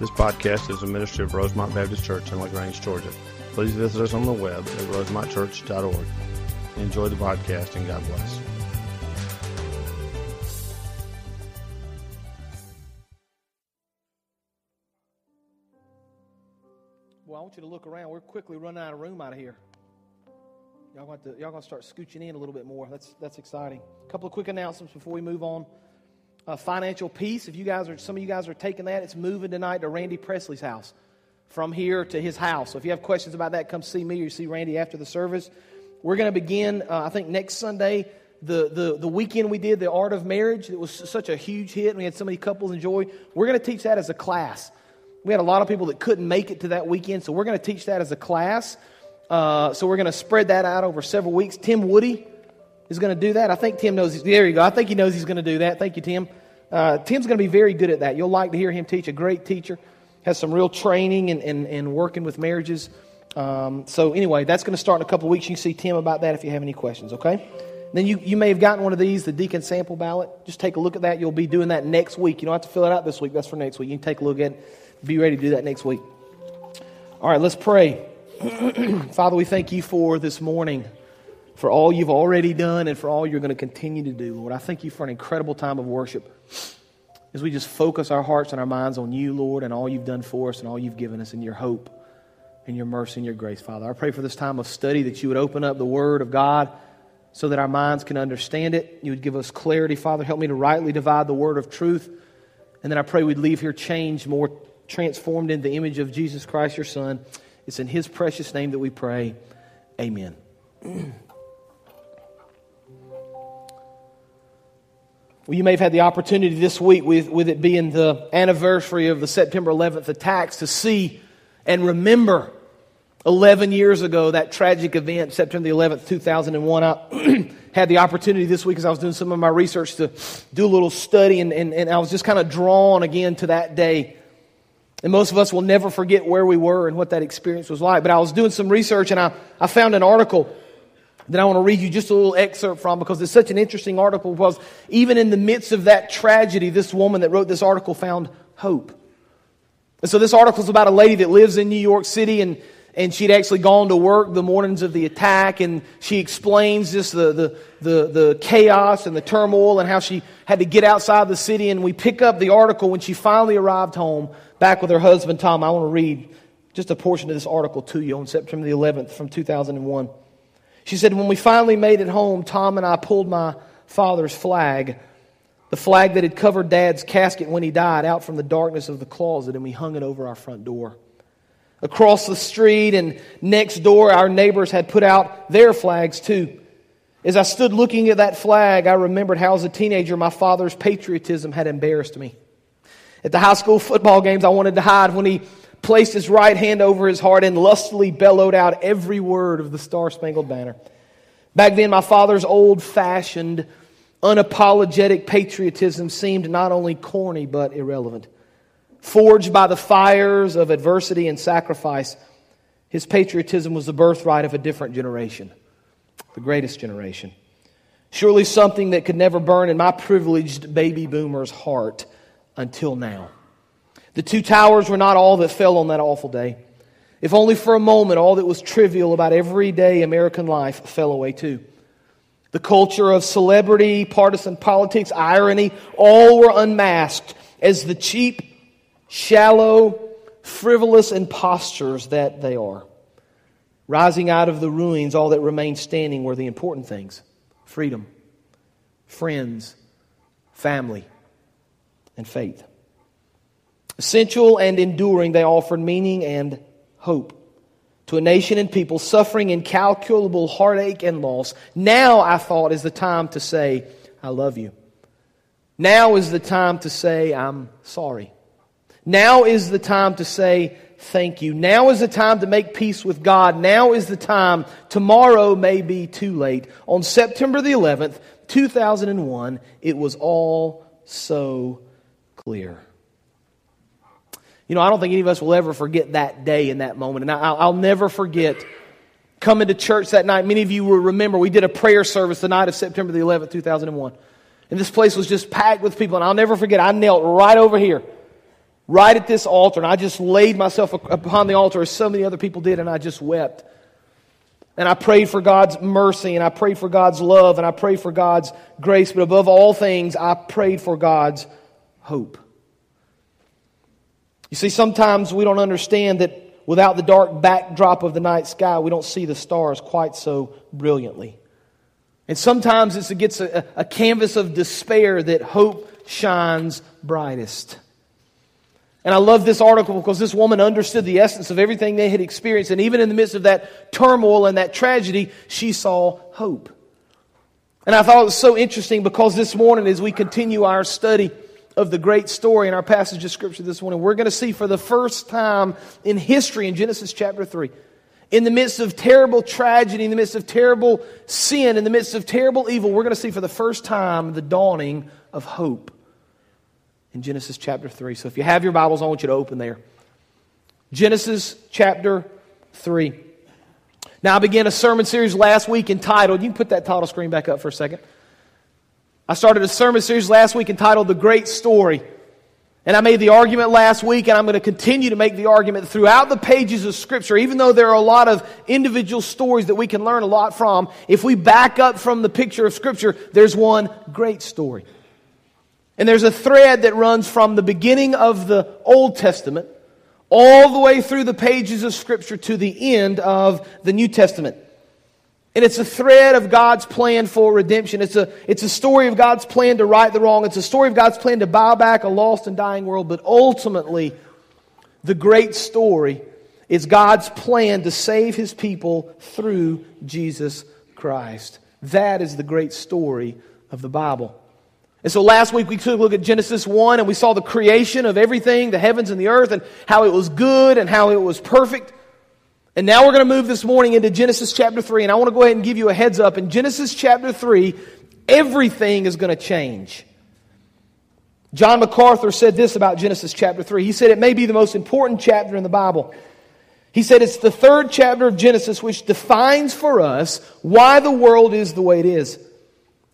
This podcast is a ministry of Rosemont Baptist Church in LaGrange, Georgia. Please visit us on the web at rosemontchurch.org. Enjoy the podcast and God bless. Well, I want you to look around. We're quickly running out of room out of here. Y'all going to y'all going to start scooching in a little bit more. That's that's exciting. A couple of quick announcements before we move on. Uh, financial peace. If you guys are some of you guys are taking that, it's moving tonight to Randy Presley's house, from here to his house. So if you have questions about that, come see me or see Randy after the service. We're going to begin. Uh, I think next Sunday. The, the, the weekend we did, The Art of Marriage, it was such a huge hit. And we had so many couples enjoy. We're going to teach that as a class. We had a lot of people that couldn't make it to that weekend, so we're going to teach that as a class. Uh, so we're going to spread that out over several weeks. Tim Woody is going to do that. I think Tim knows. There you go. I think he knows he's going to do that. Thank you, Tim. Uh, Tim's going to be very good at that. You'll like to hear him teach. A great teacher, has some real training and, and, and working with marriages. Um, so anyway, that's going to start in a couple weeks. You see Tim about that if you have any questions. Okay. Then you, you may have gotten one of these, the deacon sample ballot. Just take a look at that. You'll be doing that next week. You don't have to fill it out this week. That's for next week. You can take a look at it. Be ready to do that next week. All right, let's pray. Father, we thank you for this morning, for all you've already done, and for all you're going to continue to do, Lord. I thank you for an incredible time of worship as we just focus our hearts and our minds on you, Lord, and all you've done for us and all you've given us and your hope and your mercy and your grace, Father. I pray for this time of study that you would open up the Word of God so that our minds can understand it. You would give us clarity, Father. Help me to rightly divide the Word of truth. And then I pray we'd leave here changed, more transformed in the image of Jesus Christ, your Son. It's in His precious name that we pray. Amen. Well, you may have had the opportunity this week, with, with it being the anniversary of the September 11th attacks, to see and remember 11 years ago that tragic event, September the 11th, 2001. I had the opportunity this week as I was doing some of my research to do a little study, and, and, and I was just kind of drawn again to that day. And most of us will never forget where we were and what that experience was like. But I was doing some research and I, I found an article that I want to read you just a little excerpt from because it's such an interesting article because even in the midst of that tragedy, this woman that wrote this article found hope. And so this article is about a lady that lives in New York City and and she'd actually gone to work the mornings of the attack and she explains just the, the, the, the, chaos and the turmoil and how she had to get outside the city. And we pick up the article when she finally arrived home back with her husband tom. I want to read just a portion of this article to you on september the 11th from 2001 she said when we finally made it home tom and i pulled my father's flag the flag that had covered dad's casket when he died out from the darkness of the closet and we hung it over our front door Across the street and next door, our neighbors had put out their flags too. As I stood looking at that flag, I remembered how, as a teenager, my father's patriotism had embarrassed me. At the high school football games, I wanted to hide when he placed his right hand over his heart and lustily bellowed out every word of the Star Spangled Banner. Back then, my father's old fashioned, unapologetic patriotism seemed not only corny but irrelevant. Forged by the fires of adversity and sacrifice, his patriotism was the birthright of a different generation, the greatest generation. Surely something that could never burn in my privileged baby boomer's heart until now. The two towers were not all that fell on that awful day. If only for a moment, all that was trivial about everyday American life fell away too. The culture of celebrity, partisan politics, irony, all were unmasked as the cheap shallow, frivolous impostors that they are. Rising out of the ruins, all that remained standing were the important things freedom, friends, family, and faith. Essential and enduring, they offered meaning and hope to a nation and people suffering incalculable heartache and loss. Now, I thought, is the time to say, I love you. Now is the time to say, I'm sorry. Now is the time to say thank you. Now is the time to make peace with God. Now is the time. Tomorrow may be too late. On September the 11th, 2001, it was all so clear. You know, I don't think any of us will ever forget that day and that moment. And I'll, I'll never forget coming to church that night. Many of you will remember we did a prayer service the night of September the 11th, 2001. And this place was just packed with people. And I'll never forget, I knelt right over here right at this altar, and I just laid myself upon the altar as so many other people did, and I just wept. And I prayed for God's mercy, and I prayed for God's love, and I prayed for God's grace, but above all things, I prayed for God's hope. You see, sometimes we don't understand that without the dark backdrop of the night sky, we don't see the stars quite so brilliantly. And sometimes it's against a, a canvas of despair that hope shines brightest. And I love this article because this woman understood the essence of everything they had experienced. And even in the midst of that turmoil and that tragedy, she saw hope. And I thought it was so interesting because this morning, as we continue our study of the great story in our passage of Scripture this morning, we're going to see for the first time in history in Genesis chapter 3, in the midst of terrible tragedy, in the midst of terrible sin, in the midst of terrible evil, we're going to see for the first time the dawning of hope in Genesis chapter 3. So if you have your Bibles, I want you to open there. Genesis chapter 3. Now, I began a sermon series last week entitled, you can put that title screen back up for a second. I started a sermon series last week entitled The Great Story. And I made the argument last week, and I'm going to continue to make the argument throughout the pages of Scripture, even though there are a lot of individual stories that we can learn a lot from. If we back up from the picture of Scripture, there's one great story. And there's a thread that runs from the beginning of the Old Testament all the way through the pages of Scripture to the end of the New Testament. And it's a thread of God's plan for redemption. It's a, it's a story of God's plan to right the wrong. It's a story of God's plan to buy back a lost and dying world. But ultimately, the great story is God's plan to save his people through Jesus Christ. That is the great story of the Bible. And so last week we took a look at Genesis 1 and we saw the creation of everything, the heavens and the earth, and how it was good and how it was perfect. And now we're going to move this morning into Genesis chapter 3, and I want to go ahead and give you a heads up. In Genesis chapter 3, everything is going to change. John MacArthur said this about Genesis chapter 3. He said it may be the most important chapter in the Bible. He said it's the third chapter of Genesis which defines for us why the world is the way it is.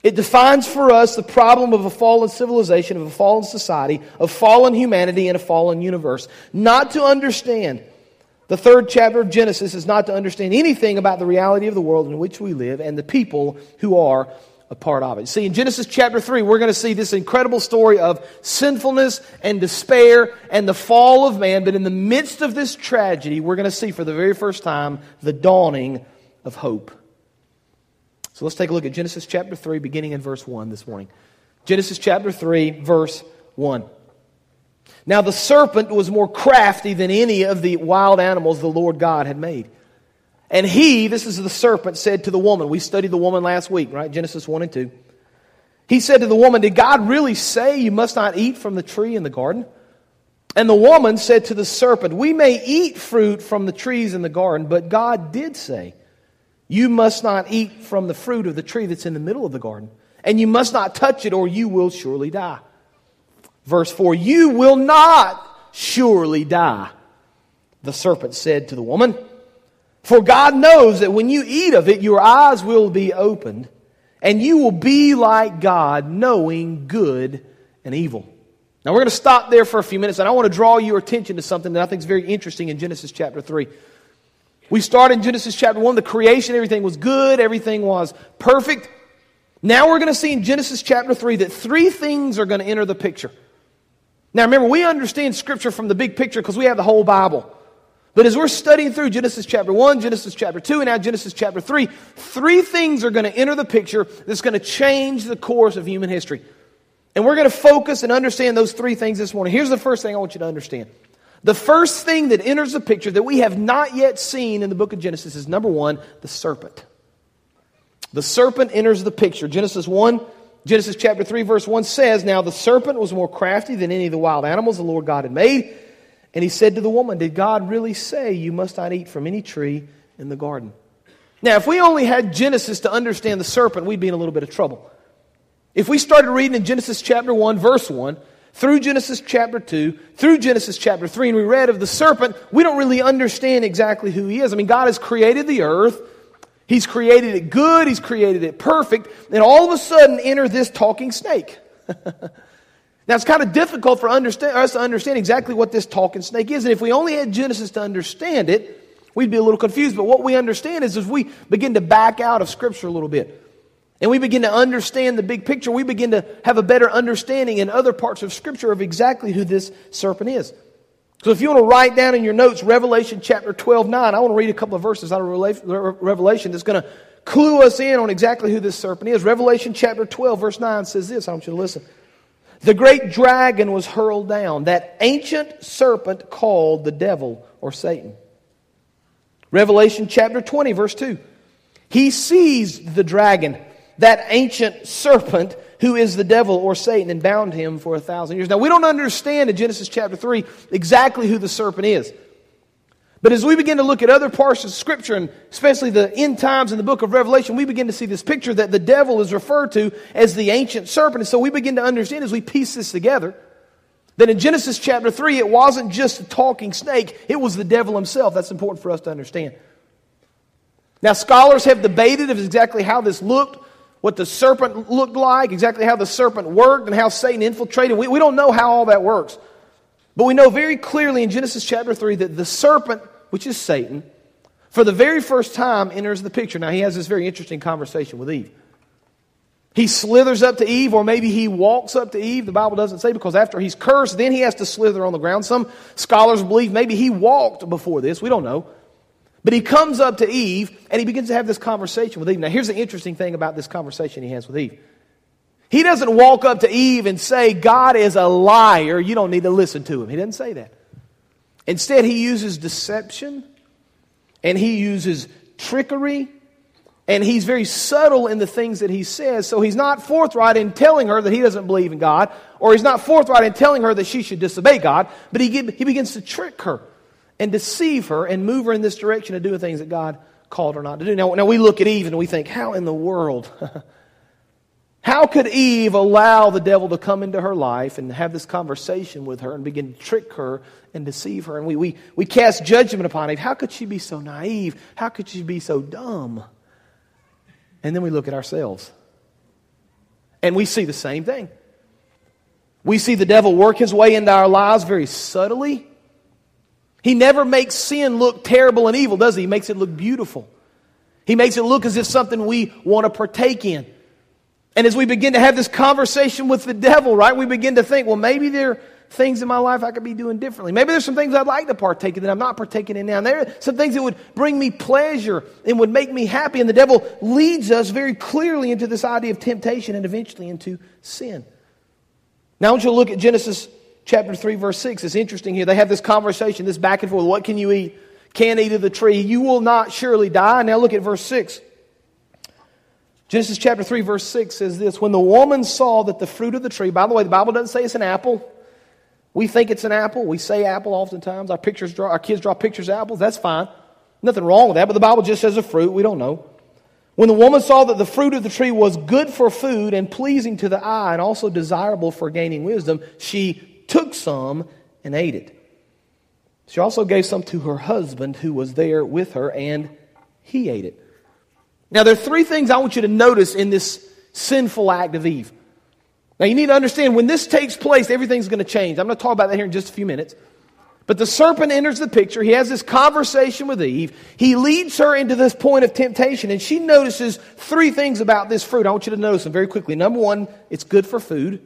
It defines for us the problem of a fallen civilization, of a fallen society, of fallen humanity, and a fallen universe. Not to understand the third chapter of Genesis is not to understand anything about the reality of the world in which we live and the people who are a part of it. See, in Genesis chapter 3, we're going to see this incredible story of sinfulness and despair and the fall of man. But in the midst of this tragedy, we're going to see for the very first time the dawning of hope. So let's take a look at Genesis chapter 3, beginning in verse 1 this morning. Genesis chapter 3, verse 1. Now the serpent was more crafty than any of the wild animals the Lord God had made. And he, this is the serpent, said to the woman, we studied the woman last week, right? Genesis 1 and 2. He said to the woman, Did God really say you must not eat from the tree in the garden? And the woman said to the serpent, We may eat fruit from the trees in the garden, but God did say, you must not eat from the fruit of the tree that's in the middle of the garden, and you must not touch it, or you will surely die. Verse 4 You will not surely die, the serpent said to the woman. For God knows that when you eat of it, your eyes will be opened, and you will be like God, knowing good and evil. Now, we're going to stop there for a few minutes, and I want to draw your attention to something that I think is very interesting in Genesis chapter 3. We start in Genesis chapter 1, the creation, everything was good, everything was perfect. Now we're going to see in Genesis chapter 3 that three things are going to enter the picture. Now remember, we understand Scripture from the big picture because we have the whole Bible. But as we're studying through Genesis chapter 1, Genesis chapter 2, and now Genesis chapter 3, three things are going to enter the picture that's going to change the course of human history. And we're going to focus and understand those three things this morning. Here's the first thing I want you to understand the first thing that enters the picture that we have not yet seen in the book of Genesis is number one, the serpent. The serpent enters the picture. Genesis 1, Genesis chapter 3, verse 1 says, Now the serpent was more crafty than any of the wild animals the Lord God had made. And he said to the woman, Did God really say you must not eat from any tree in the garden? Now, if we only had Genesis to understand the serpent, we'd be in a little bit of trouble. If we started reading in Genesis chapter 1, verse 1, through Genesis chapter 2, through Genesis chapter 3, and we read of the serpent, we don't really understand exactly who he is. I mean, God has created the earth, He's created it good, He's created it perfect, and all of a sudden enter this talking snake. Now, it's kind of difficult for understand, us to understand exactly what this talking snake is. And if we only had Genesis to understand it, we'd be a little confused. But what we understand is as we begin to back out of Scripture a little bit, and we begin to understand the big picture, we begin to have a better understanding in other parts of Scripture of exactly who this serpent is. So if you want to write down in your notes Revelation chapter 12, 9, I want to read a couple of verses out of Revelation that's going to clue us in on exactly who this serpent is. Revelation chapter 12, verse 9 says this. I want you to listen. The great dragon was hurled down, that ancient serpent called the devil or Satan. Revelation chapter 20, verse 2. He seized the dragon, that ancient serpent who is the devil or Satan, and bound him for a thousand years. Now, we don't understand in Genesis chapter 3 exactly who the serpent is. But as we begin to look at other parts of Scripture, and especially the end times in the book of Revelation, we begin to see this picture that the devil is referred to as the ancient serpent. And so we begin to understand as we piece this together that in Genesis chapter 3, it wasn't just a talking snake, it was the devil himself. That's important for us to understand. Now, scholars have debated of exactly how this looked, what the serpent looked like, exactly how the serpent worked, and how Satan infiltrated. We, we don't know how all that works. But we know very clearly in Genesis chapter 3 that the serpent, which is Satan, for the very first time enters the picture. Now, he has this very interesting conversation with Eve. He slithers up to Eve, or maybe he walks up to Eve. The Bible doesn't say because after he's cursed, then he has to slither on the ground. Some scholars believe maybe he walked before this. We don't know. But he comes up to Eve and he begins to have this conversation with Eve. Now, here's the interesting thing about this conversation he has with Eve. He doesn't walk up to Eve and say, God is a liar. You don't need to listen to him. He doesn't say that. Instead, he uses deception and he uses trickery and he's very subtle in the things that he says. So he's not forthright in telling her that he doesn't believe in God, or he's not forthright in telling her that she should disobey God, but he, he begins to trick her and deceive her and move her in this direction of doing things that God called her not to do. Now, now we look at Eve and we think, how in the world? How could Eve allow the devil to come into her life and have this conversation with her and begin to trick her and deceive her? And we, we, we cast judgment upon Eve. How could she be so naive? How could she be so dumb? And then we look at ourselves and we see the same thing. We see the devil work his way into our lives very subtly. He never makes sin look terrible and evil, does he? He makes it look beautiful. He makes it look as if something we want to partake in. And as we begin to have this conversation with the devil, right, we begin to think, well, maybe there are things in my life I could be doing differently. Maybe there's some things I'd like to partake in that I'm not partaking in now. And there are some things that would bring me pleasure and would make me happy. And the devil leads us very clearly into this idea of temptation and eventually into sin. Now I want you to look at Genesis chapter 3, verse 6. It's interesting here. They have this conversation, this back and forth. What can you eat? Can't eat of the tree. You will not surely die. Now look at verse 6. Genesis chapter 3, verse 6 says this When the woman saw that the fruit of the tree, by the way, the Bible doesn't say it's an apple. We think it's an apple. We say apple oftentimes. Our, pictures draw, our kids draw pictures of apples. That's fine. Nothing wrong with that, but the Bible just says a fruit. We don't know. When the woman saw that the fruit of the tree was good for food and pleasing to the eye and also desirable for gaining wisdom, she took some and ate it. She also gave some to her husband who was there with her, and he ate it. Now, there are three things I want you to notice in this sinful act of Eve. Now, you need to understand when this takes place, everything's going to change. I'm going to talk about that here in just a few minutes. But the serpent enters the picture. He has this conversation with Eve. He leads her into this point of temptation, and she notices three things about this fruit. I want you to notice them very quickly. Number one, it's good for food.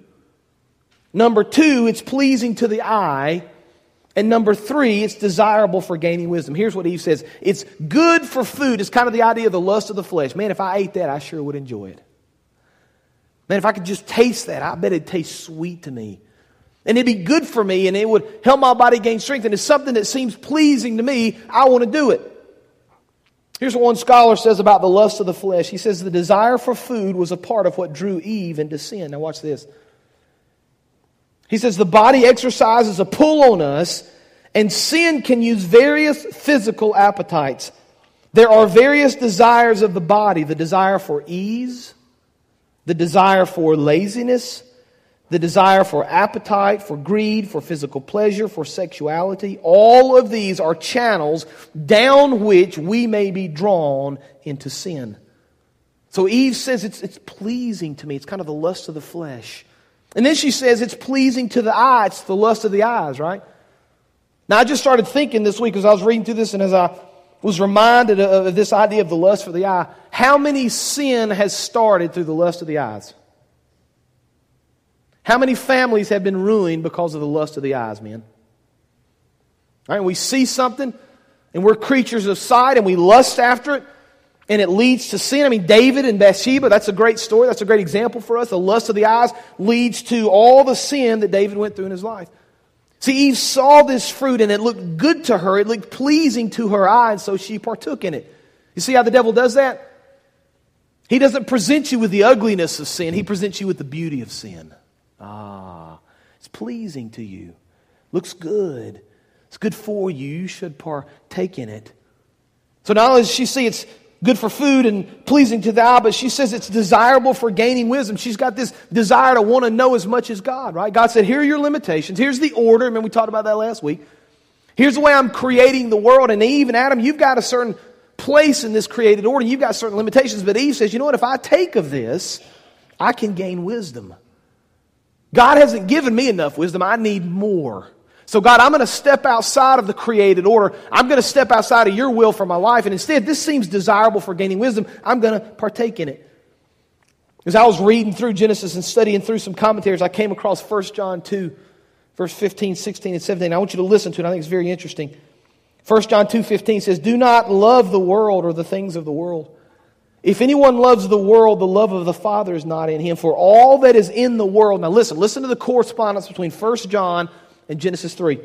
Number two, it's pleasing to the eye. And number three, it's desirable for gaining wisdom. Here's what Eve says it's good for food. It's kind of the idea of the lust of the flesh. Man, if I ate that, I sure would enjoy it. Man, if I could just taste that, I bet it'd taste sweet to me. And it'd be good for me and it would help my body gain strength. And it's something that seems pleasing to me. I want to do it. Here's what one scholar says about the lust of the flesh. He says the desire for food was a part of what drew Eve into sin. Now, watch this. He says the body exercises a pull on us, and sin can use various physical appetites. There are various desires of the body the desire for ease, the desire for laziness, the desire for appetite, for greed, for physical pleasure, for sexuality. All of these are channels down which we may be drawn into sin. So Eve says it's, it's pleasing to me. It's kind of the lust of the flesh. And then she says it's pleasing to the eye. It's the lust of the eyes, right? Now, I just started thinking this week as I was reading through this and as I was reminded of this idea of the lust for the eye. How many sin has started through the lust of the eyes? How many families have been ruined because of the lust of the eyes, men? All right, we see something and we're creatures of sight and we lust after it and it leads to sin. I mean, David and Bathsheba, that's a great story. That's a great example for us. The lust of the eyes leads to all the sin that David went through in his life. See, Eve saw this fruit and it looked good to her. It looked pleasing to her eye, and so she partook in it. You see how the devil does that? He doesn't present you with the ugliness of sin, he presents you with the beauty of sin. Ah, it's pleasing to you. Looks good. It's good for you. You should partake in it. So not only does she see it's good for food and pleasing to the eye, but she says it's desirable for gaining wisdom. She's got this desire to want to know as much as God, right? God said, here are your limitations. Here's the order. I mean, we talked about that last week. Here's the way I'm creating the world. And Eve and Adam, you've got a certain place in this created order. You've got certain limitations. But Eve says, you know what? If I take of this, I can gain wisdom. God hasn't given me enough wisdom. I need more. So, God, I'm going to step outside of the created order. I'm going to step outside of your will for my life. And instead, this seems desirable for gaining wisdom. I'm going to partake in it. As I was reading through Genesis and studying through some commentaries, I came across 1 John 2, verse 15, 16, and 17. I want you to listen to it. I think it's very interesting. 1 John 2, 15 says, Do not love the world or the things of the world. If anyone loves the world, the love of the Father is not in him. For all that is in the world, now listen, listen to the correspondence between 1 John in Genesis 3.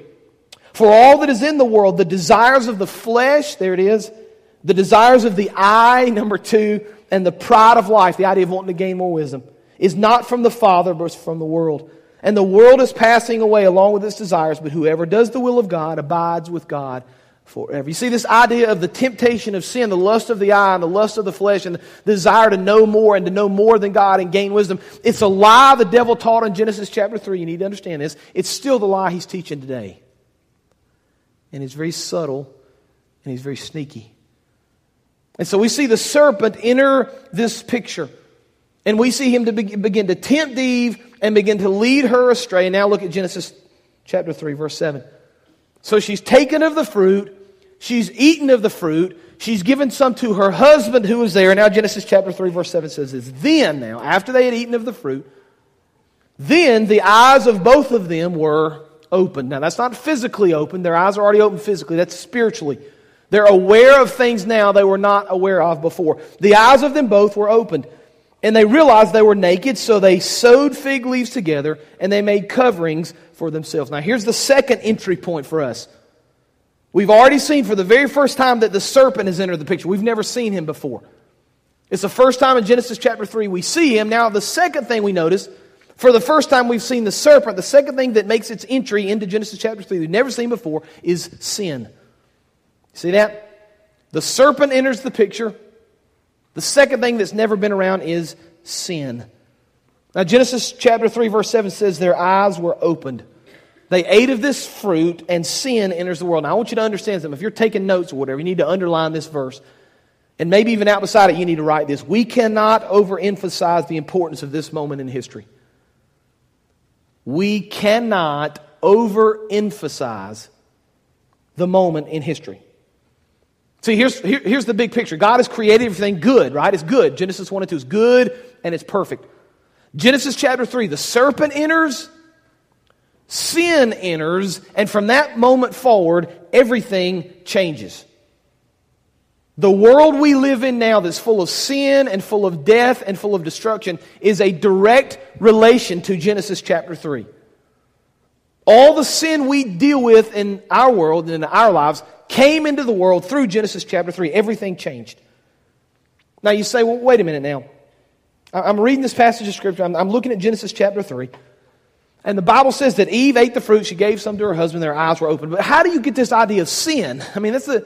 For all that is in the world, the desires of the flesh, there it is, the desires of the eye, number two, and the pride of life, the idea of wanting to gain more wisdom, is not from the Father, but from the world. And the world is passing away along with its desires, but whoever does the will of God abides with God forever. You see, this idea of the temptation of sin, the lust of the eye and the lust of the flesh, and the desire to know more and to know more than God and gain wisdom, it's a lie the devil taught in Genesis chapter 3. You need to understand this. It's still the lie he's teaching today. And it's very subtle and he's very sneaky. And so we see the serpent enter this picture. And we see him to begin to tempt Eve and begin to lead her astray. And now look at Genesis chapter 3, verse 7. So she's taken of the fruit, she's eaten of the fruit, she's given some to her husband who was there. Now, Genesis chapter 3, verse 7 says this Then, now, after they had eaten of the fruit, then the eyes of both of them were opened. Now, that's not physically open, their eyes are already open physically, that's spiritually. They're aware of things now they were not aware of before. The eyes of them both were opened. And they realized they were naked, so they sewed fig leaves together and they made coverings for themselves. Now, here's the second entry point for us. We've already seen for the very first time that the serpent has entered the picture. We've never seen him before. It's the first time in Genesis chapter 3 we see him. Now, the second thing we notice, for the first time we've seen the serpent, the second thing that makes its entry into Genesis chapter 3 we've never seen before is sin. See that? The serpent enters the picture. The second thing that's never been around is sin. Now, Genesis chapter 3, verse 7 says, Their eyes were opened. They ate of this fruit, and sin enters the world. Now, I want you to understand something. If you're taking notes or whatever, you need to underline this verse. And maybe even out beside it, you need to write this. We cannot overemphasize the importance of this moment in history. We cannot overemphasize the moment in history. See, here's, here, here's the big picture God has created everything good, right? It's good. Genesis 1 and 2 is good and it's perfect. Genesis chapter 3, the serpent enters, sin enters, and from that moment forward, everything changes. The world we live in now that's full of sin and full of death and full of destruction is a direct relation to Genesis chapter 3. All the sin we deal with in our world and in our lives came into the world through Genesis chapter 3. Everything changed. Now you say, well, wait a minute now. I'm reading this passage of Scripture. I'm, looking at Genesis chapter 3. And the Bible says that Eve ate the fruit. She gave some to her husband. Their eyes were open. But how do you get this idea of sin? I mean, that's the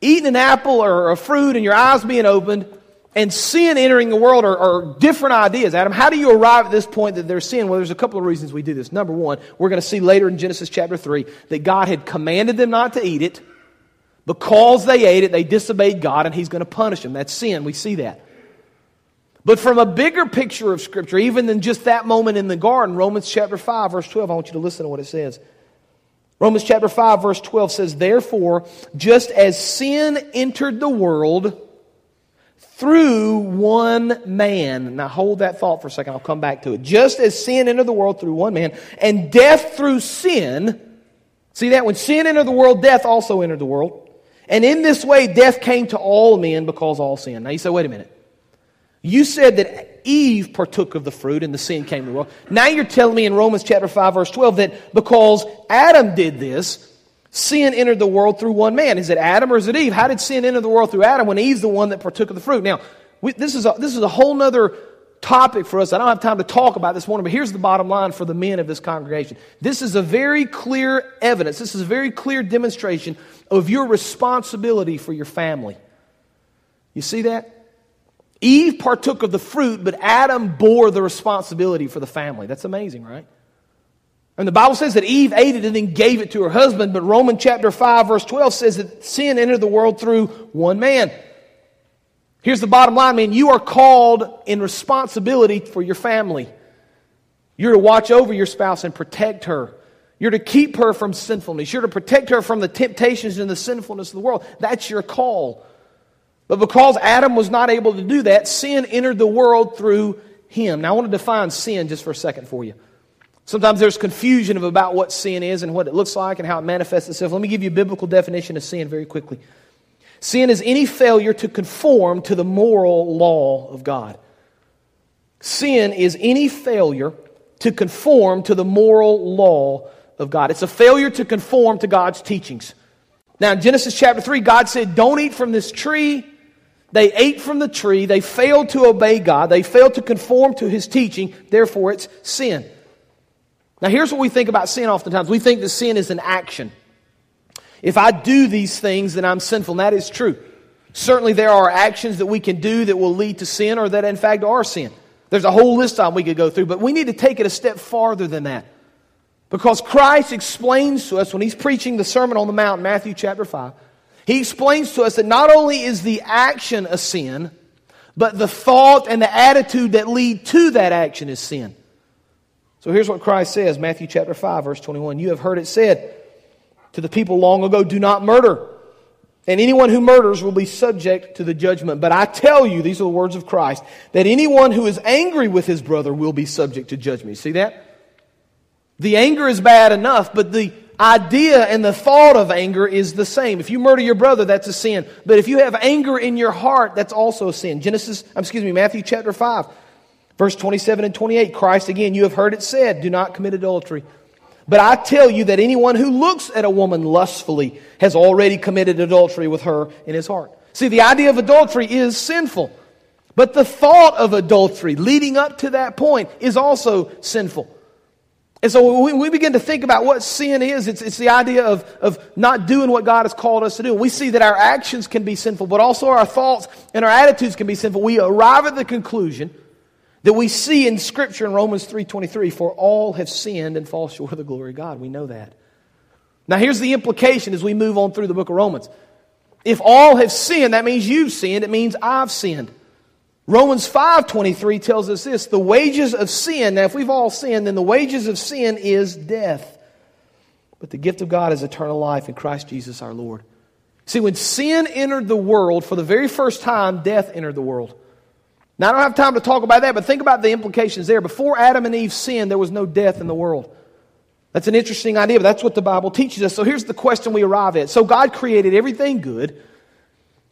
eating an apple or a fruit and your eyes being opened and sin entering the world are, are, different ideas, Adam. How do you arrive at this point that there's sin? Well, there's a couple of reasons we do this. Number one, we're going to see later in Genesis chapter 3 that God had commanded them not to eat it. Because they ate it, they disobeyed God and He's going to punish them. That's sin. We see that. But from a bigger picture of Scripture, even than just that moment in the garden, Romans chapter 5, verse 12, I want you to listen to what it says. Romans chapter 5, verse 12 says, Therefore, just as sin entered the world through one man. Now hold that thought for a second, I'll come back to it. Just as sin entered the world through one man, and death through sin. See that? When sin entered the world, death also entered the world. And in this way, death came to all men because all sin. Now you say, wait a minute. You said that Eve partook of the fruit and the sin came to the world. Now you're telling me in Romans chapter 5 verse 12 that because Adam did this, sin entered the world through one man. Is it Adam or is it Eve? How did sin enter the world through Adam when Eve's the one that partook of the fruit? Now, we, this, is a, this is a whole nother topic for us. I don't have time to talk about this morning, but here's the bottom line for the men of this congregation. This is a very clear evidence. This is a very clear demonstration of your responsibility for your family. You see that? Eve partook of the fruit, but Adam bore the responsibility for the family. That's amazing, right? And the Bible says that Eve ate it and then gave it to her husband, but Romans chapter 5 verse 12 says that sin entered the world through one man. Here's the bottom line, man. You are called in responsibility for your family. You're to watch over your spouse and protect her. You're to keep her from sinfulness. You're to protect her from the temptations and the sinfulness of the world. That's your call. But because Adam was not able to do that, sin entered the world through him. Now, I want to define sin just for a second for you. Sometimes there's confusion about what sin is and what it looks like and how it manifests itself. Let me give you a biblical definition of sin very quickly. Sin is any failure to conform to the moral law of God. Sin is any failure to conform to the moral law of God. It's a failure to conform to God's teachings. Now, in Genesis chapter 3, God said, Don't eat from this tree. They ate from the tree. They failed to obey God. They failed to conform to his teaching. Therefore, it's sin. Now, here's what we think about sin oftentimes we think that sin is an action. If I do these things, then I'm sinful. And that is true. Certainly, there are actions that we can do that will lead to sin or that, in fact, are sin. There's a whole list of we could go through, but we need to take it a step farther than that. Because Christ explains to us when he's preaching the Sermon on the Mount, Matthew chapter 5, he explains to us that not only is the action a sin, but the thought and the attitude that lead to that action is sin. So here's what Christ says, Matthew chapter 5, verse 21. You have heard it said to the people long ago, do not murder. And anyone who murders will be subject to the judgment. But I tell you, these are the words of Christ, that anyone who is angry with his brother will be subject to judgment. See that? The anger is bad enough, but the idea and the thought of anger is the same. If you murder your brother, that's a sin. But if you have anger in your heart, that's also a sin. Genesis, um, excuse me, Matthew chapter 5, verse 27 and 28. Christ again, you have heard it said, do not commit adultery. But I tell you that anyone who looks at a woman lustfully has already committed adultery with her in his heart. See, the idea of adultery is sinful. But the thought of adultery leading up to that point is also sinful. And so when we begin to think about what sin is, it's, it's the idea of, of not doing what God has called us to do. We see that our actions can be sinful, but also our thoughts and our attitudes can be sinful. We arrive at the conclusion that we see in Scripture in Romans 3.23, for all have sinned and fall short of the glory of God. We know that. Now here's the implication as we move on through the book of Romans. If all have sinned, that means you've sinned. It means I've sinned. Romans 5:23 tells us this, the wages of sin, now if we've all sinned, then the wages of sin is death. But the gift of God is eternal life in Christ Jesus our Lord. See, when sin entered the world, for the very first time, death entered the world. Now, I don't have time to talk about that, but think about the implications there. Before Adam and Eve sinned, there was no death in the world. That's an interesting idea, but that's what the Bible teaches us. So here's the question we arrive at. So God created everything good.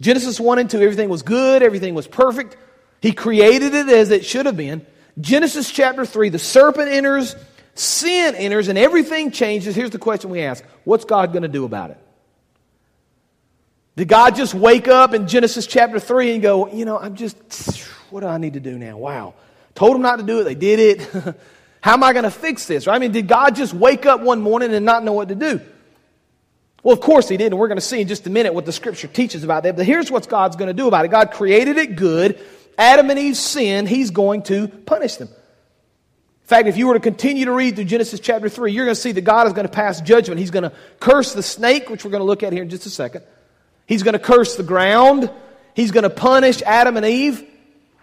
Genesis 1 and 2, everything was good, everything was perfect. He created it as it should have been. Genesis chapter 3, the serpent enters, sin enters, and everything changes. Here's the question we ask What's God going to do about it? Did God just wake up in Genesis chapter 3 and go, you know, I'm just, what do I need to do now? Wow. Told them not to do it, they did it. How am I going to fix this? Right? I mean, did God just wake up one morning and not know what to do? Well, of course he did, and we're going to see in just a minute what the scripture teaches about that. But here's what God's going to do about it God created it good, Adam and Eve sinned, he's going to punish them. In fact, if you were to continue to read through Genesis chapter 3, you're going to see that God is going to pass judgment. He's going to curse the snake, which we're going to look at here in just a second. He's going to curse the ground. He's going to punish Adam and Eve.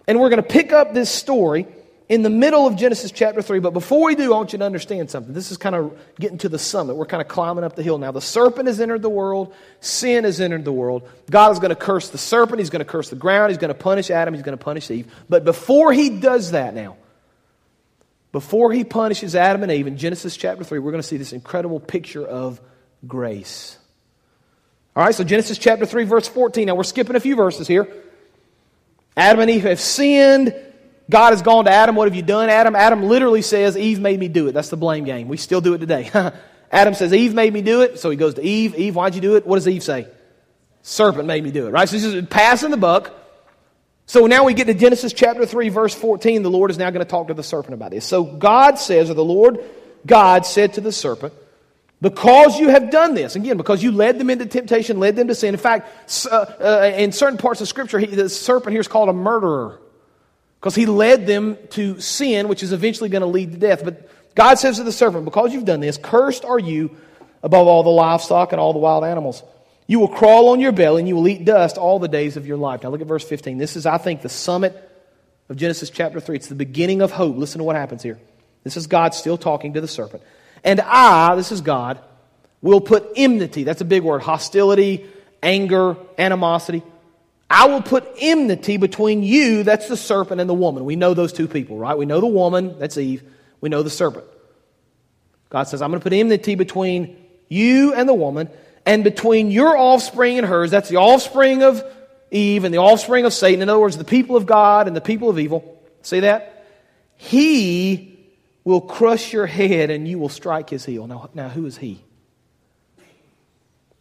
And we're going to pick up this story in the middle of Genesis chapter 3. But before we do, I want you to understand something. This is kind of getting to the summit. We're kind of climbing up the hill now. The serpent has entered the world, sin has entered the world. God is going to curse the serpent, he's going to curse the ground, he's going to punish Adam, he's going to punish Eve. But before he does that now, before he punishes Adam and Eve in Genesis chapter 3, we're going to see this incredible picture of grace. All right, so Genesis chapter 3, verse 14. Now we're skipping a few verses here. Adam and Eve have sinned. God has gone to Adam. What have you done, Adam? Adam literally says, Eve made me do it. That's the blame game. We still do it today. Adam says, Eve made me do it. So he goes to Eve. Eve, why'd you do it? What does Eve say? Serpent made me do it, right? So this is passing the buck. So now we get to Genesis chapter 3, verse 14. The Lord is now going to talk to the serpent about this. So God says, or the Lord God said to the serpent, because you have done this, again, because you led them into temptation, led them to sin. In fact, uh, uh, in certain parts of Scripture, he, the serpent here is called a murderer because he led them to sin, which is eventually going to lead to death. But God says to the serpent, Because you've done this, cursed are you above all the livestock and all the wild animals. You will crawl on your belly and you will eat dust all the days of your life. Now look at verse 15. This is, I think, the summit of Genesis chapter 3. It's the beginning of hope. Listen to what happens here. This is God still talking to the serpent. And I, this is God, will put enmity. That's a big word. Hostility, anger, animosity. I will put enmity between you, that's the serpent, and the woman. We know those two people, right? We know the woman, that's Eve. We know the serpent. God says, I'm going to put enmity between you and the woman, and between your offspring and hers. That's the offspring of Eve and the offspring of Satan. In other words, the people of God and the people of evil. See that? He will crush your head and you will strike his heel. Now, now who is he?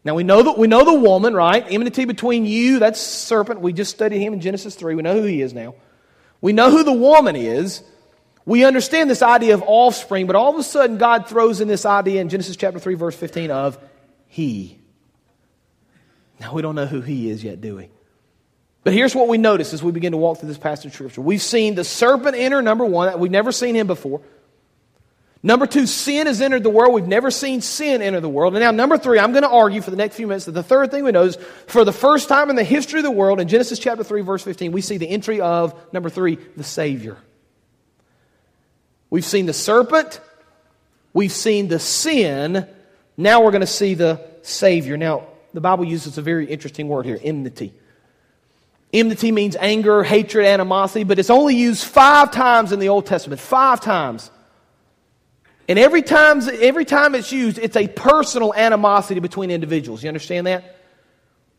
Now we know that we know the woman, right? Enmity between you, that's serpent. We just studied him in Genesis 3. We know who he is now. We know who the woman is. We understand this idea of offspring, but all of a sudden God throws in this idea in Genesis chapter 3, verse 15 of he. Now we don't know who he is yet, do we? But here's what we notice as we begin to walk through this passage of scripture. We've seen the serpent enter, number one. We've never seen him before. Number two, sin has entered the world. We've never seen sin enter the world. And now, number three, I'm going to argue for the next few minutes that the third thing we know is for the first time in the history of the world, in Genesis chapter 3, verse 15, we see the entry of, number three, the Savior. We've seen the serpent, we've seen the sin, now we're going to see the Savior. Now, the Bible uses a very interesting word here enmity. Enmity means anger, hatred, animosity, but it's only used five times in the Old Testament. Five times. And every time, every time it's used, it's a personal animosity between individuals. You understand that?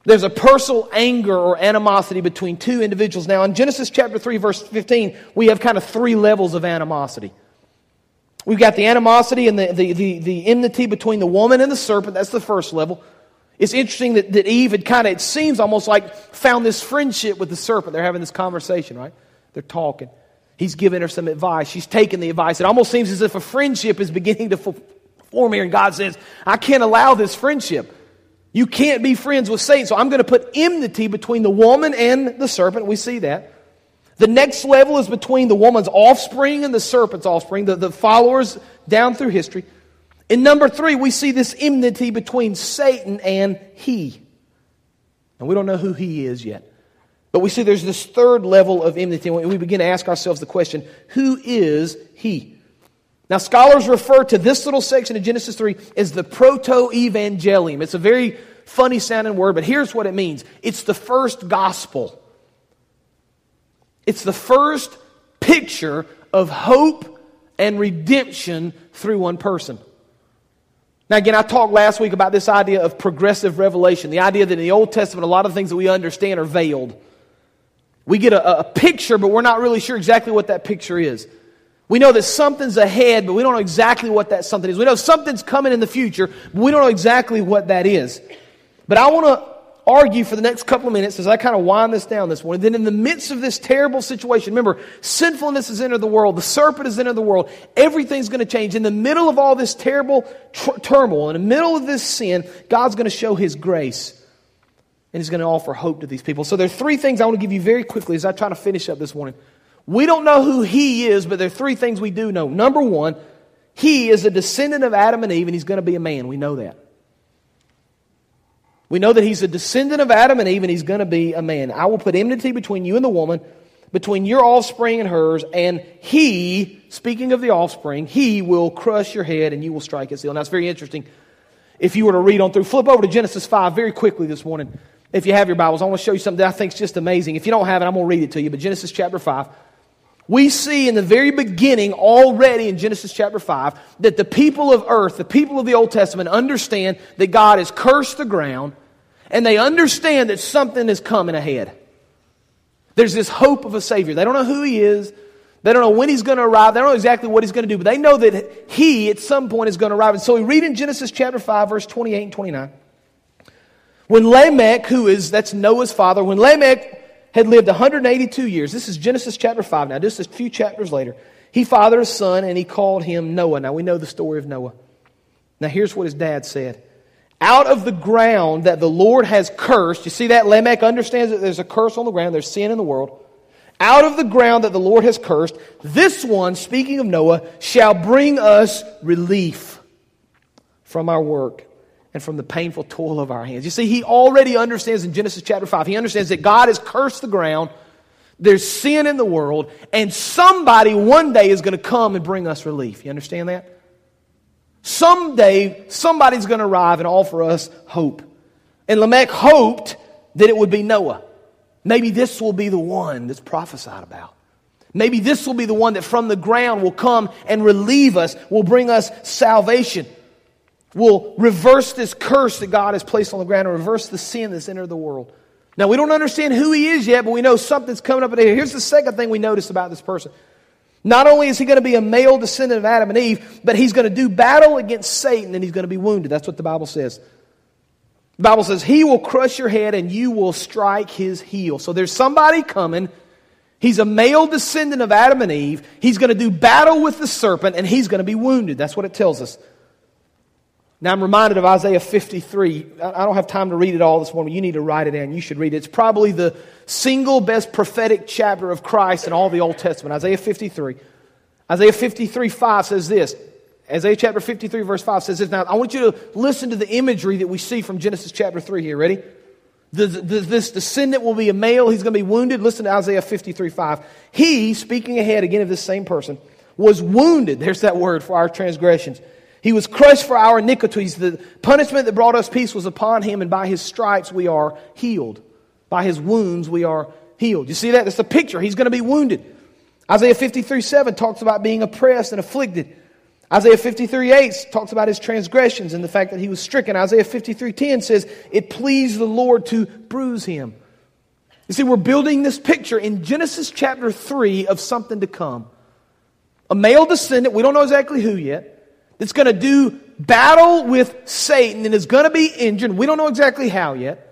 There's a personal anger or animosity between two individuals. Now, in Genesis chapter 3, verse 15, we have kind of three levels of animosity. We've got the animosity and the, the, the, the enmity between the woman and the serpent. That's the first level. It's interesting that, that Eve had kind of, it seems almost like, found this friendship with the serpent. They're having this conversation, right? They're talking. He's giving her some advice. She's taking the advice. It almost seems as if a friendship is beginning to form here. And God says, I can't allow this friendship. You can't be friends with Satan. So I'm going to put enmity between the woman and the serpent. We see that. The next level is between the woman's offspring and the serpent's offspring, the, the followers down through history. In number three, we see this enmity between Satan and he. And we don't know who he is yet. But we see there's this third level of enmity, and we begin to ask ourselves the question who is he? Now, scholars refer to this little section of Genesis 3 as the proto evangelium. It's a very funny sounding word, but here's what it means it's the first gospel, it's the first picture of hope and redemption through one person. Now, again, I talked last week about this idea of progressive revelation, the idea that in the Old Testament, a lot of things that we understand are veiled. We get a, a picture, but we're not really sure exactly what that picture is. We know that something's ahead, but we don't know exactly what that something is. We know something's coming in the future, but we don't know exactly what that is. But I want to argue for the next couple of minutes as I kind of wind this down this morning. Then, in the midst of this terrible situation, remember, sinfulness has entered the world, the serpent has entered the world, everything's going to change. In the middle of all this terrible tr- turmoil, in the middle of this sin, God's going to show His grace and He's going to offer hope to these people. So there are three things I want to give you very quickly as I try to finish up this morning. We don't know who He is, but there are three things we do know. Number one, He is a descendant of Adam and Eve, and He's going to be a man. We know that. We know that He's a descendant of Adam and Eve, and He's going to be a man. I will put enmity between you and the woman, between your offspring and hers, and he, speaking of the offspring, he will crush your head and you will strike his heel. Now, it's very interesting. If you were to read on through, flip over to Genesis 5 very quickly this morning. If you have your Bibles, I want to show you something that I think is just amazing. If you don't have it, I'm going to read it to you. But Genesis chapter 5, we see in the very beginning, already in Genesis chapter 5, that the people of earth, the people of the Old Testament, understand that God has cursed the ground, and they understand that something is coming ahead. There's this hope of a Savior. They don't know who He is. They don't know when He's going to arrive. They don't know exactly what He's going to do, but they know that He, at some point, is going to arrive. And so we read in Genesis chapter 5, verse 28 and 29. When Lamech, who is, that's Noah's father, when Lamech had lived 182 years, this is Genesis chapter 5 now, just a few chapters later, he fathered a son and he called him Noah. Now we know the story of Noah. Now here's what his dad said out of the ground that the Lord has cursed. You see that? Lamech understands that there's a curse on the ground, there's sin in the world. Out of the ground that the Lord has cursed, this one, speaking of Noah, shall bring us relief from our work and from the painful toil of our hands. You see, he already understands in Genesis chapter 5, he understands that God has cursed the ground, there's sin in the world, and somebody one day is going to come and bring us relief. You understand that? Someday, somebody's going to arrive and offer us hope. And Lamech hoped that it would be Noah. Maybe this will be the one that's prophesied about. Maybe this will be the one that from the ground will come and relieve us, will bring us salvation, will reverse this curse that God has placed on the ground and reverse the sin that's entered the world. Now, we don't understand who he is yet, but we know something's coming up here. Here's the second thing we notice about this person not only is he going to be a male descendant of Adam and Eve, but he's going to do battle against Satan and he's going to be wounded. That's what the Bible says. The Bible says, He will crush your head and you will strike his heel. So there's somebody coming. He's a male descendant of Adam and Eve. He's going to do battle with the serpent and he's going to be wounded. That's what it tells us. Now I'm reminded of Isaiah 53. I don't have time to read it all this morning. You need to write it down. You should read it. It's probably the single best prophetic chapter of Christ in all the Old Testament. Isaiah 53. Isaiah 53 5 says this. Isaiah chapter 53, verse 5 says this. Now, I want you to listen to the imagery that we see from Genesis chapter 3 here. Ready? The, the, this descendant will be a male. He's going to be wounded. Listen to Isaiah 53 5. He, speaking ahead again of this same person, was wounded. There's that word for our transgressions. He was crushed for our iniquities. The punishment that brought us peace was upon him, and by his stripes we are healed. By his wounds we are healed. You see that? That's the picture. He's going to be wounded. Isaiah 53 7 talks about being oppressed and afflicted. Isaiah 53 8 talks about his transgressions and the fact that he was stricken. Isaiah 53 10 says, It pleased the Lord to bruise him. You see, we're building this picture in Genesis chapter 3 of something to come. A male descendant, we don't know exactly who yet that's going to do battle with Satan and is going to be injured. We don't know exactly how yet.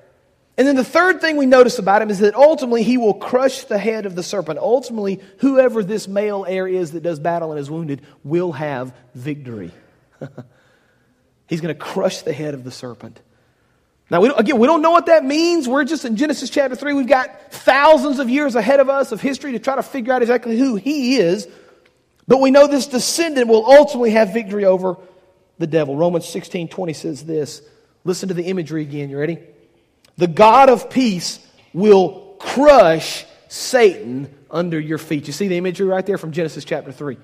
And then the third thing we notice about him is that ultimately he will crush the head of the serpent. Ultimately, whoever this male heir is that does battle and is wounded will have victory. He's going to crush the head of the serpent. Now, we again, we don't know what that means. We're just in Genesis chapter 3. We've got thousands of years ahead of us of history to try to figure out exactly who he is. But we know this descendant will ultimately have victory over the devil. Romans 16 20 says this. Listen to the imagery again. You ready? The God of peace will crush Satan under your feet. You see the imagery right there from Genesis chapter 3.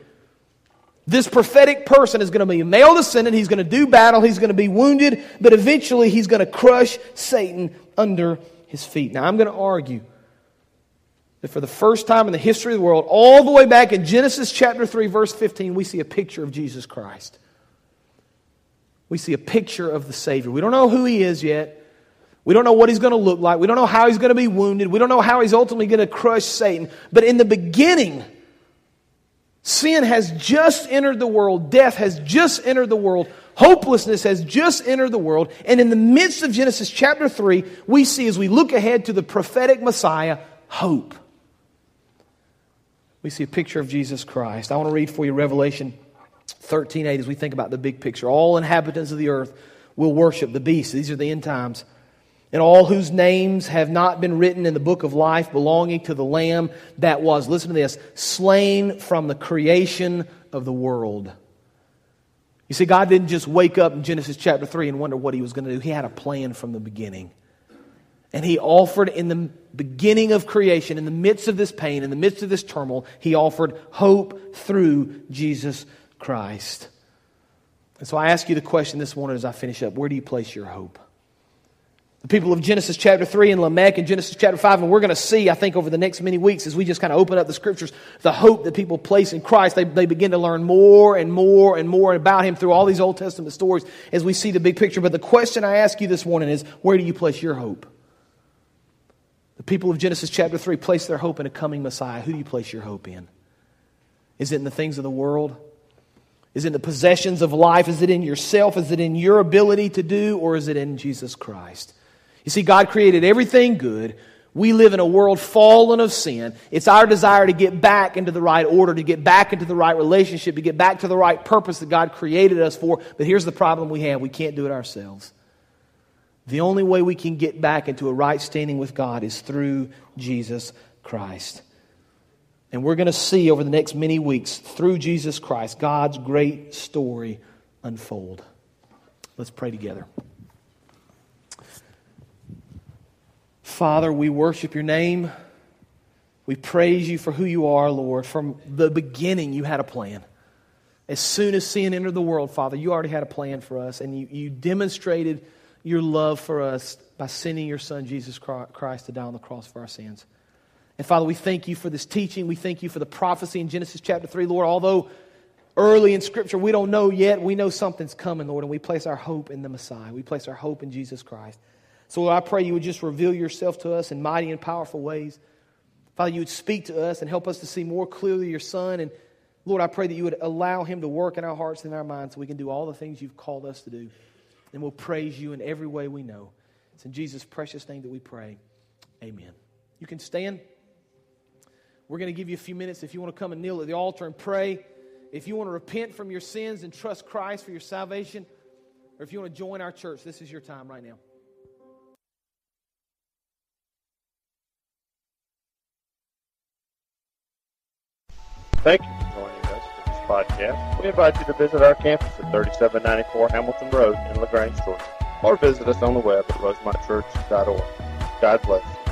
This prophetic person is going to be a male descendant. He's going to do battle. He's going to be wounded, but eventually he's going to crush Satan under his feet. Now, I'm going to argue that for the first time in the history of the world, all the way back in Genesis chapter 3, verse 15, we see a picture of Jesus Christ. We see a picture of the Savior. We don't know who he is yet. We don't know what he's going to look like. We don't know how he's going to be wounded. We don't know how he's ultimately going to crush Satan. But in the beginning, sin has just entered the world, death has just entered the world, hopelessness has just entered the world. And in the midst of Genesis chapter 3, we see as we look ahead to the prophetic Messiah, hope we see a picture of Jesus Christ. I want to read for you Revelation 13 8 as we think about the big picture. All inhabitants of the earth will worship the beast. These are the end times. And all whose names have not been written in the book of life belonging to the Lamb that was, listen to this, slain from the creation of the world. You see, God didn't just wake up in Genesis chapter 3 and wonder what he was going to do. He had a plan from the beginning. And he offered in the beginning of creation, in the midst of this pain, in the midst of this turmoil, he offered hope through Jesus Christ. And so I ask you the question this morning as I finish up where do you place your hope? The people of Genesis chapter 3 and Lamech in Genesis chapter 5, and we're going to see, I think, over the next many weeks as we just kind of open up the scriptures, the hope that people place in Christ. They, they begin to learn more and more and more about Him through all these Old Testament stories as we see the big picture. But the question I ask you this morning is where do you place your hope? People of Genesis chapter 3 place their hope in a coming Messiah. Who do you place your hope in? Is it in the things of the world? Is it in the possessions of life? Is it in yourself? Is it in your ability to do? Or is it in Jesus Christ? You see, God created everything good. We live in a world fallen of sin. It's our desire to get back into the right order, to get back into the right relationship, to get back to the right purpose that God created us for. But here's the problem we have we can't do it ourselves. The only way we can get back into a right standing with God is through Jesus Christ. And we're going to see over the next many weeks, through Jesus Christ, God's great story unfold. Let's pray together. Father, we worship your name. We praise you for who you are, Lord. From the beginning, you had a plan. As soon as sin entered the world, Father, you already had a plan for us, and you, you demonstrated your love for us by sending your Son, Jesus Christ, to die on the cross for our sins. And Father, we thank you for this teaching. We thank you for the prophecy in Genesis chapter 3, Lord. Although early in Scripture we don't know yet, we know something's coming, Lord, and we place our hope in the Messiah. We place our hope in Jesus Christ. So, Lord, I pray you would just reveal yourself to us in mighty and powerful ways. Father, you would speak to us and help us to see more clearly your Son. And Lord, I pray that you would allow him to work in our hearts and our minds so we can do all the things you've called us to do. And we'll praise you in every way we know. It's in Jesus' precious name that we pray. Amen. You can stand. We're going to give you a few minutes if you want to come and kneel at the altar and pray. If you want to repent from your sins and trust Christ for your salvation, or if you want to join our church, this is your time right now. Thank you podcast. We invite you to visit our campus at 3794 Hamilton Road in LaGrange, Georgia, or visit us on the web at rosemontchurch.org. God bless.